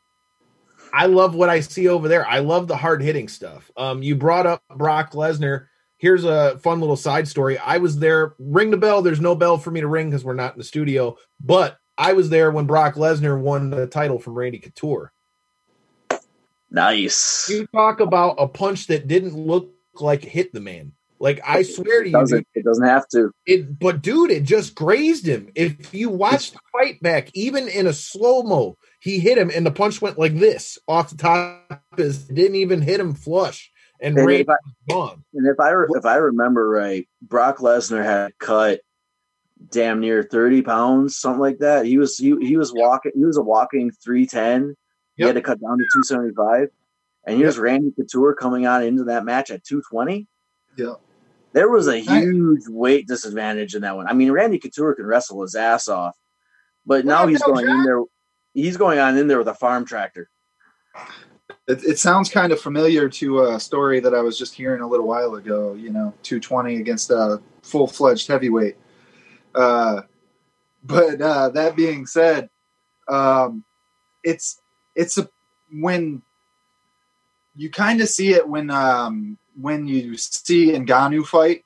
i love what i see over there i love the hard hitting stuff um you brought up brock lesnar here's a fun little side story. I was there. Ring the bell. There's no bell for me to ring because we're not in the studio. But I was there when Brock Lesnar won the title from Randy Couture. Nice. You talk about a punch that didn't look like hit the man. Like I swear to It you, doesn't, it doesn't have to. it. But dude, it just grazed him. If you watch the fight back, even in a slow mo, he hit him, and the punch went like this off the top. Is didn't even hit him flush, and And I- gone. And if I if I remember right, Brock Lesnar had cut damn near thirty pounds, something like that. He was he, he was walking he was a walking three ten. He Yep. had to cut down to two seventy five, and here's Randy Couture coming on into that match at two twenty. Yeah. There was a huge weight disadvantage in that one. I mean, Randy Couture can wrestle his ass off, but now he's going in there. He's going on in there with a farm tractor. It, it sounds kind of familiar to a story that I was just hearing a little while ago. You know, 220 against a full fledged heavyweight. Uh, but uh, that being said, um, it's it's a when you kind of see it when um, when you see Ngannou fight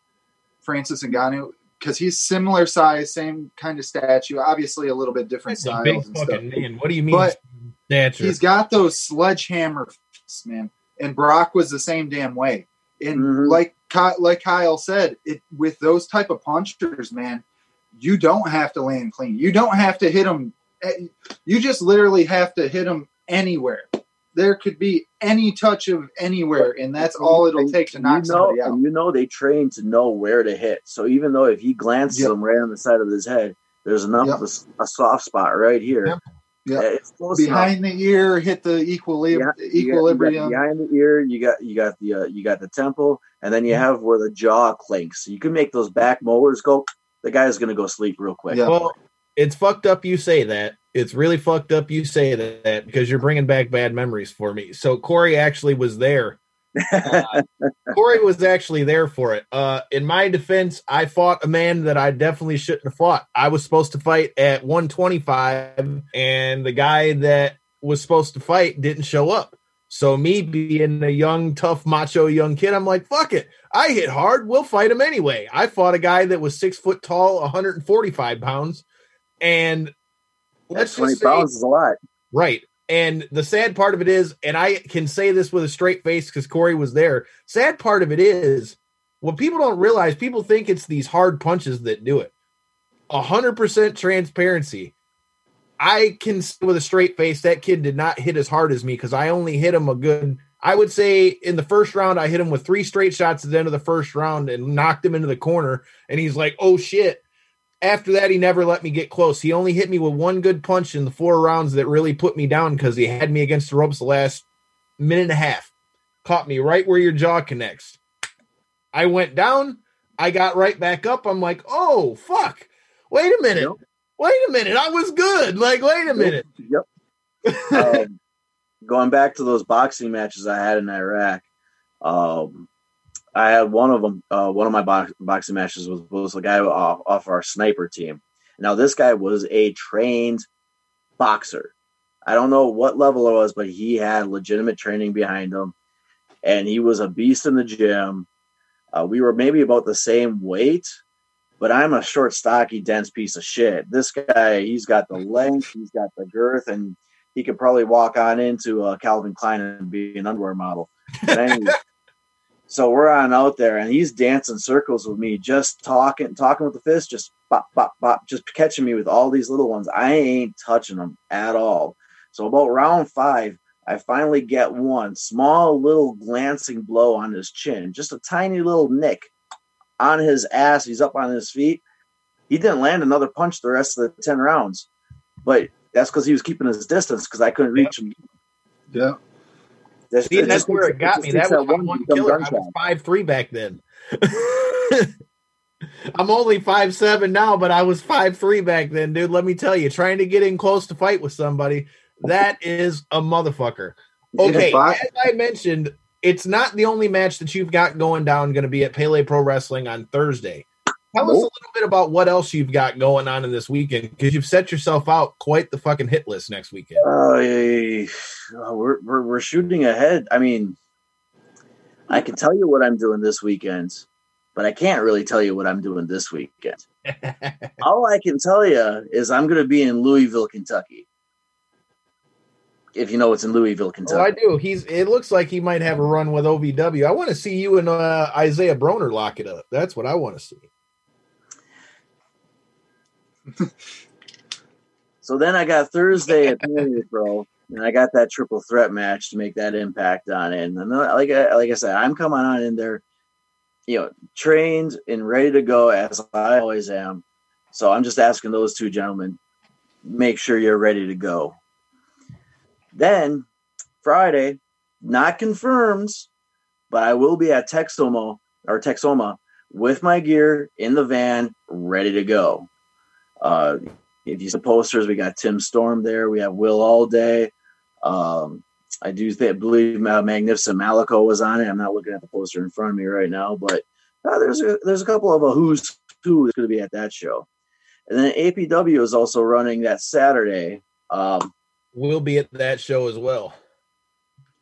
Francis Ngannou because he's similar size, same kind of statue, obviously a little bit different That's a styles big and stuff. fucking man. What do you mean? But stature? He's got those sledgehammer fists, man. And Brock was the same damn way. And Mhm. like like Kyle said, it with those type of punchers, man, you don't have to land clean. You don't have to hit them. You just literally have to hit them anywhere. There could be any touch of anywhere, and that's all it'll And take to knock you know, somebody out. And you know they train to know where to hit. So even though if he glances Yep. them right on the side of his head, there's enough Yep. of a s- a, soft spot right here. Yep. Yep. It's close enough. Behind the ear, hit the equilib- You got- got- got equilibrium. behind the ear. You got you got the uh, you got the temple, and then you Mm-hmm. have where the jaw clinks. So you can make those back molars go. The guy's gonna go sleep real quick. Yeah. Well, it's fucked up you say that. It's really fucked up you say that because you're bringing back bad memories for me. So Corey actually was there. Uh, Corey was actually there for it. Uh, in my defense, I fought a man that I definitely shouldn't have fought. I was supposed to fight at 125, and the guy that was supposed to fight didn't show up. So me being a young, tough, macho young kid, I'm like, fuck it. I hit hard. We'll fight him anyway. I fought a guy that was six foot tall, 145 pounds, and let's twenty say, pounds is a lot. Right. And the sad part of it is, and I can say this with a straight face because Corey was there. Sad part of it is what people don't realize, people think it's these hard punches that do it. A hundred percent transparency. I can say with a straight face that kid did not hit as hard as me because I only hit him a good. I would say in the first round, I hit him with three straight shots at the end of the first round and knocked him into the corner. And he's like, "Oh shit!" After that, he never let me get close. He only hit me with one good punch in the four rounds that really put me down because he had me against the ropes the last minute and a half. Caught me right where your jaw connects. I went down. I got right back up. I'm like, oh, fuck. Wait a minute. Yep. Wait a minute. I was good. Like, wait a minute. Yep. um, going back to those boxing matches I had in Iraq, um, I had one of them. Uh, one of my box, boxing matches was was a guy off, off our sniper team. Now this guy was a trained boxer. I don't know what level it was, but he had legitimate training behind him, and he was a beast in the gym. Uh, we were maybe about the same weight, but I'm a short, stocky, dense piece of shit. This guy, he's got the length, he's got the girth, and he could probably walk on into uh, Calvin Klein and be an underwear model. So we're on out there, and he's dancing circles with me, just talking, talking with the fist, just bop, bop, bop, just catching me with all these little ones. I ain't touching them at all. So about round five, I finally get one small little glancing blow on his chin, just a tiny little nick on his ass. He's up on his feet. He didn't land another punch the rest of the 10 rounds, but that's because he was keeping his distance because I couldn't reach him. Yeah. That's, See, that's where it got me. That was my one killer. I was five three back then. I'm only five seven now, but I was five three back then, dude. Let me tell you, trying to get in close to fight with somebody, that is a motherfucker. Okay, as I mentioned, it's not the only match that you've got going down going to be at Pele Pro Wrestling on Thursday. Tell us a little bit about what else you've got going on in this weekend because you've set yourself out quite the fucking hit list next weekend. Uh, we're, we're we're shooting ahead. I mean, I can tell you what I'm doing this weekend, but I can't really tell you what I'm doing this weekend. All I can tell you is I'm going to be in Louisville, Kentucky. If you know what's in Louisville, Kentucky. Oh, I do. He's. It looks like he might have a run with OVW. I want to see you and uh, Isaiah Broner lock it up. That's what I want to see. So then I got Thursday at Bro, and I got that triple threat match to make that impact on it. And then, like I, like I said, I'm coming on in there, you know, trained and ready to go as I always am. So I'm just asking those two gentlemen, make sure you're ready to go. Then Friday, not confirmed, but I will be at Texoma or Texoma with my gear in the van, ready to go. Uh, if you see posters, we got Tim Storm there. We have Will All Day. Um, I do think, believe uh, Magnificent Malico was on it. I'm not looking at the poster in front of me right now, but uh, there's a, there's a couple of a who's who is going to be at that show. And then APW is also running that Saturday. Um, we'll be at that show as well.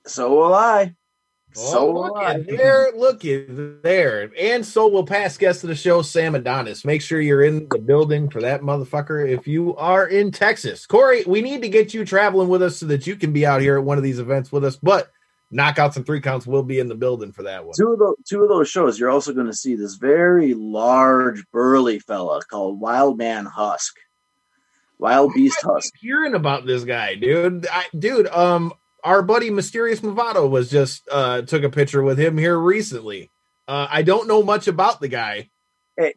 So will I. So oh, look at there, look at there, and so will past guest of the show, Sam Adonis. Make sure you're in the building for that motherfucker. If you are in Texas, Corey, we need to get you traveling with us so that you can be out here at one of these events with us. But knockouts and three counts will be in the building for that one. Two of those, two of those shows, you're also going to see this very large, burly fella called Wild Man Husk. Wild Beast Husk. Hearing about this guy, dude. I, dude, um, our buddy Mysterious Movado was just uh took a picture with him here recently. Uh I don't know much about the guy.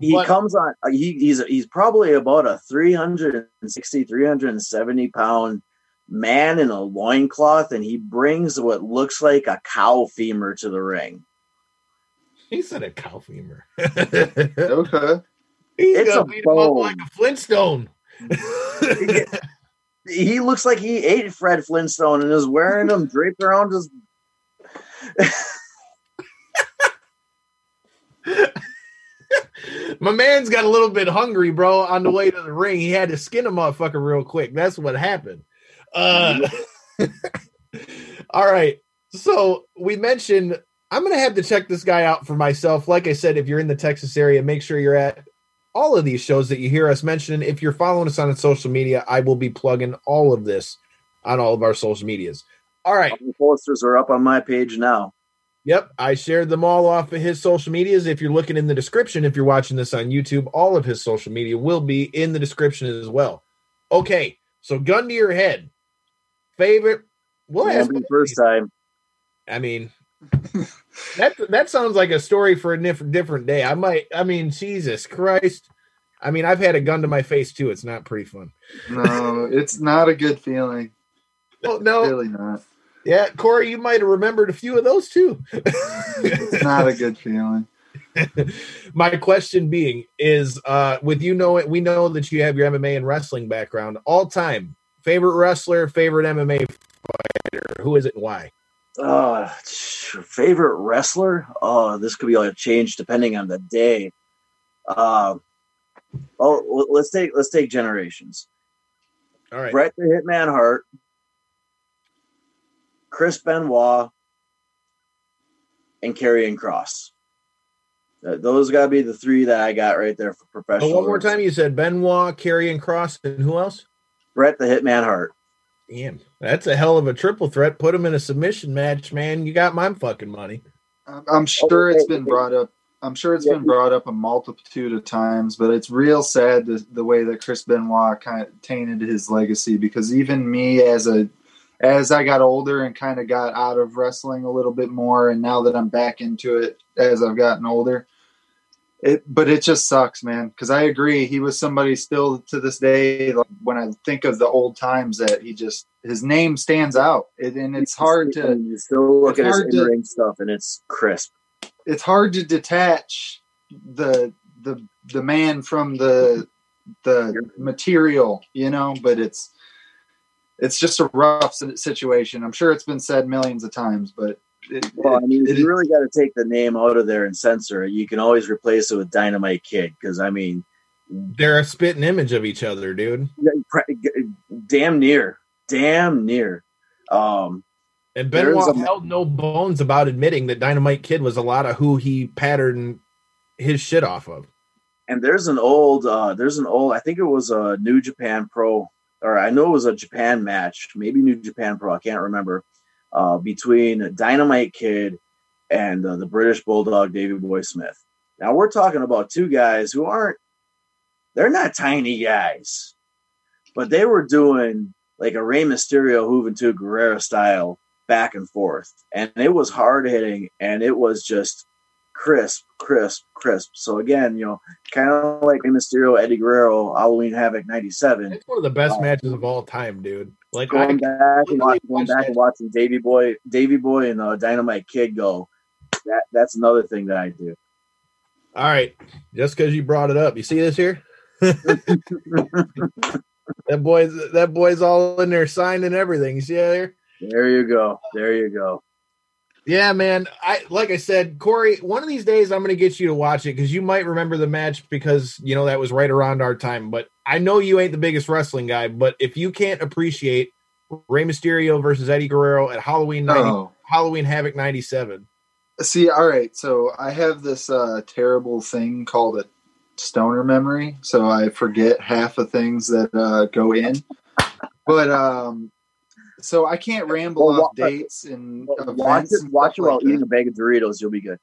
He but, comes on uh, he, he's he's probably about a 360 370 pound man in a loincloth and he brings what looks like a cow femur to the ring. He said a cow femur. okay. He's it's gonna beat him up like a Flintstone he looks like he ate Fred Flintstone and is wearing them draped around his. My man's got a little bit hungry, bro. On the way to the ring, he had to skin a motherfucker real quick. That's what happened. Uh, all right. So we mentioned I'm gonna have to check this guy out for myself. Like I said, if you're in the Texas area, make sure you're at all of these shows that you hear us mention. If you're following us on social media, I will be plugging all of this on all of our social medias. All right. the posters are up on my page now. Yep, I shared them all off of his social medias. If you're looking in the description, if you're watching this on YouTube, all of his social media will be in the description as well. Okay, so gun to your head. Favorite? Well, ask first time. I mean, that that sounds like a story for a different different day. I might. I mean, Jesus Christ. I mean, I've had a gun to my face too. It's not pretty fun. No, it's not a good feeling. Well, no, really not. Yeah, Corey, you might have remembered a few of those too. it's not a good feeling. my question being is uh with you know it we know that you have your MMA and wrestling background all time favorite wrestler favorite MMA fighter who is it and why uh, favorite wrestler? Oh, this could be a change depending on the day. Uh, oh, let's take let's take generations. All right, Bret the Hitman Hart, Chris Benoit, and Karrion Kross. Uh, those got to be the three that I got right there for professional. Oh, one more time, you said Benoit, Karrion Kross, and who else? Bret the Hitman Hart. Damn, that's a hell of a triple threat. Put him in a submission match, man. You got my fucking money. I'm- sure it's been brought up. I'm sure it's been brought up a multitude of times, but it's real sad the, the way that Chris Benoit kind of tainted his legacy. Because even me, as a as I got older and kind of got out of wrestling a little bit more, and now that I'm back into it as I've gotten older, it but it just sucks, man. Because I agree, he was somebody still to this day. Like, when I think of the old times, that he just his name stands out, it, and it's hard to You still look at his hard to- in ring stuff, and it's crisp. it's hard to detach the the the man from the the material, you know. But it's it's just a rough situation. I'm sure it's been said millions of times, but it, Well, I mean, it- if you really got to take the name out of there and censor it, you can always replace it with Dynamite Kid. Because I mean, They're a spitting image of each other, dude. damn near, damn near. Um, And Benoit a- held no bones about admitting that Dynamite Kid was a lot of who he patterned his shit off of. and there's an old, uh, there's an old. I think it was a New Japan Pro, or I know it was a Japan match, maybe New Japan Pro. I can't remember. Uh, between Dynamite Kid and uh, the British Bulldog Davy Boy Smith. Now we're talking about two guys who aren't. They're not tiny guys, but they were doing like a Rey Mysterio Juventud Guerrero style back and forth, and it was hard hitting, and it was just crisp, crisp, crisp. So again, you know, kind of like Rey Mysterio, Eddie Guerrero, Halloween Havoc '97. It's one of the best Oh. matches of all time, dude. Like I, Going back and watch, going back that- and watching Davy Boy, Davy Boy, and uh, Dynamite Kid go. That that's another thing that I do. all right, just because you brought it up, you see this here? that boy's that boy's all in there signing everything. You see that there? There you go. There you go. Yeah, man. I like I said, Corey. One of these days, I'm going to get you to watch it because you might remember the match because you know that was right around our time. But I know you ain't the biggest wrestling guy. But if you can't appreciate Rey Mysterio versus Eddie Guerrero at Halloween 90, oh. Halloween Havoc '97, See, all right. So I have this uh, terrible thing called a stoner memory. So I forget half the things that uh, go in. But um, so I can't ramble Well, off wa- dates and Watch events. it. and Watch it while like eating that. a bag of Doritos. You'll be good.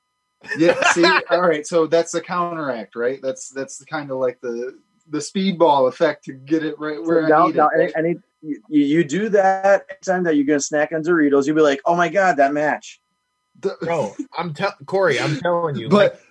Yeah. See, all right. So that's the counteract, right? That's that's the kind of like the the speedball effect to get it right where now, I need now, it. right? and, and it, you, you do that time that you're gonna snack on Doritos, you'll be like, "Oh my god, that match!" The- bro. I'm tell Corey. I'm telling you. but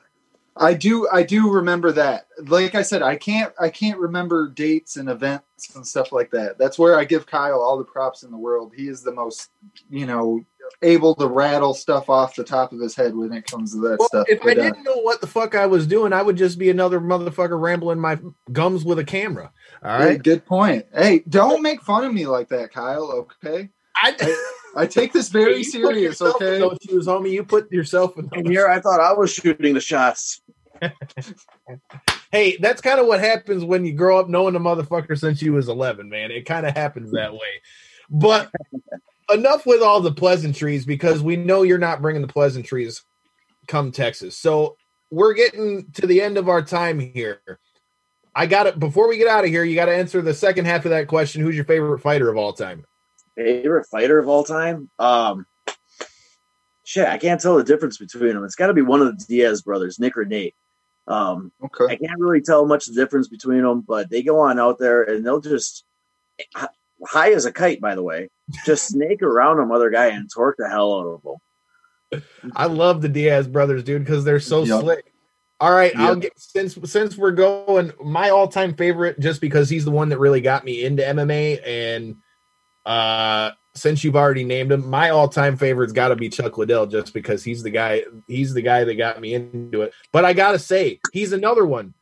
I do I do remember that. Like I said, I can't I can't remember dates and events and stuff like that. That's where I give Kyle all the props in the world. He is the most, you know, able to rattle stuff off the top of his head when it comes to that Well, stuff. if I But, uh, didn't know what the fuck I was doing, I would just be another motherfucker rambling my gums with a camera. All right. hey, good point. Hey, don't make fun of me like that, Kyle. Okay, I, I take this very You serious. yourself in Okay, those shoes, homie. You put yourself in And those. here, I thought I was shooting the shots. Hey, that's kind of what happens when you grow up knowing a motherfucker since you was 11, man. It kind of happens that way. But enough with all the pleasantries because we know you're not bringing the pleasantries come Texas. So we're getting to the end of our time here. I got it. Before we get out of here, you got to answer the second half of that question. Who's your favorite fighter of all time? Favorite fighter of all time? Um, shit, I can't tell the difference between them. It's got to be one of the Diaz brothers, Nick or Nate. Um, okay. I can't really tell much the difference between them, but they go on out there and they'll just high as a kite, by the way, just snake around them other guy and torque the hell out of them. I love the Diaz brothers, dude, because they're so Yep. slick. All right, I'll get since since we're going my all-time favorite, just because he's the one that really got me into MMA, and uh since you've already named him, my all-time favorite's got to be Chuck Liddell, just because he's the guy. He's the guy that got me into it. But I gotta say, he's another one.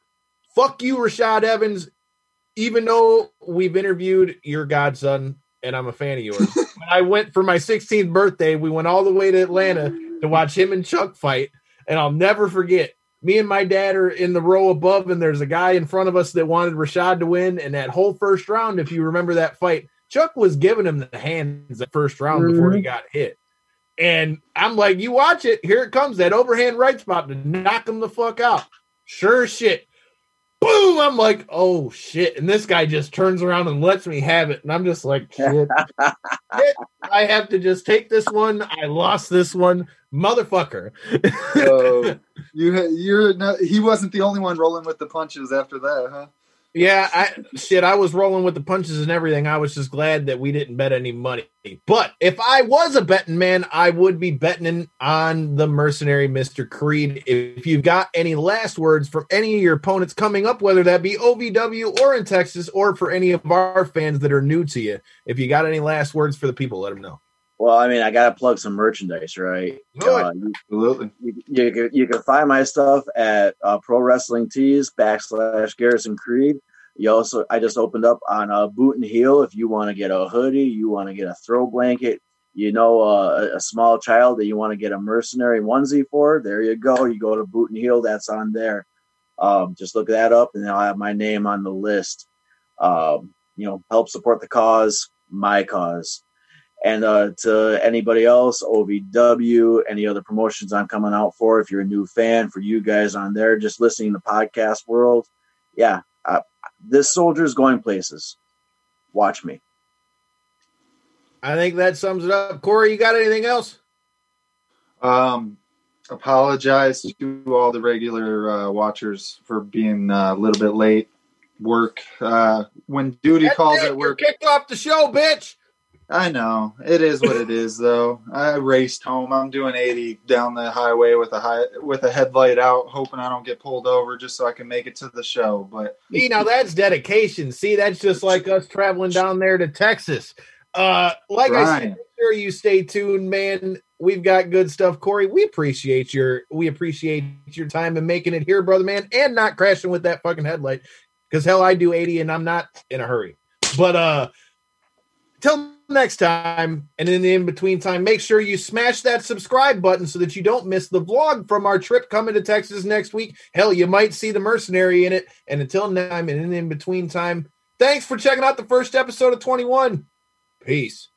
Fuck you, Rashad Evans. Even though we've interviewed your godson, and I'm a fan of yours, when I went for my 16th birthday, we went all the way to Atlanta to watch him and Chuck fight, and I'll never forget. Me and my dad are in the row above, and there's a guy in front of us that wanted Rashad to win. And that whole first round, if you remember that fight, Chuck was giving him the hands the first round before he mm-hmm. got hit. And I'm like, you watch it. Here it comes. That overhand right spot to knock him the fuck out. Sure shit. Boom. I'm like, oh shit. And this guy just turns around and lets me have it. And I'm just like, shit. shit. I have to just take this one. I lost this one, motherfucker. So you you're not, he wasn't the only one rolling with the punches after that, huh? Yeah, I shit, I was rolling with the punches and everything. I was just glad that we didn't bet any money. But if I was a betting man, I would be betting on the mercenary Mr. Creed. If you've got any last words from any of your opponents coming up, whether that be OVW or in Texas, or for any of our fans that are new to you, if you got any last words for the people, let them know. Well, I mean, I gotta plug some merchandise, right? Uh, you, Absolutely. you, you, can, you can find my stuff at uh, Pro Wrestling Tees backslash Garrison Creed. You also, I just opened up on uh, Boot and Heel. If you want to get a hoodie, you want to get a throw blanket, you know, uh, a, a small child that you want to get a mercenary onesie for, there you go. You go to Boot and Heel, that's on there. Um, just look that up, and I'll have my name on the list. Um, you know, help support the cause, my cause. And uh, to anybody else, OVW, any other promotions I'm coming out for, if you're a new fan, for you guys on there, just listening to the podcast world, yeah, uh, this soldier's going places. Watch me. I think that sums it up. Corey, you got anything else? Um, apologize to all the regular uh, watchers for being uh, a little bit late. Work uh, when duty That's calls it, at you're work. kicked off the show, bitch. I know it is what it is, though. I raced home. I'm doing 80 down the highway with a high with a headlight out, hoping I don't get pulled over, just so I can make it to the show. But See, now that's dedication. See, that's just like us traveling down there to Texas. Uh, like I said, make sure you stay tuned, man. We've got good stuff, Corey. We appreciate your we appreciate your time and making it here, brother man, and not crashing with that fucking headlight. Because hell, I do 80 and I'm not in a hurry. But uh till next time, and in the in between time, make sure you smash that subscribe button so that you don't miss the vlog from our trip coming to Texas next week. Hell, you might see the mercenary in it. And until now, and in the in between time, thanks for checking out the first episode of 21. Peace.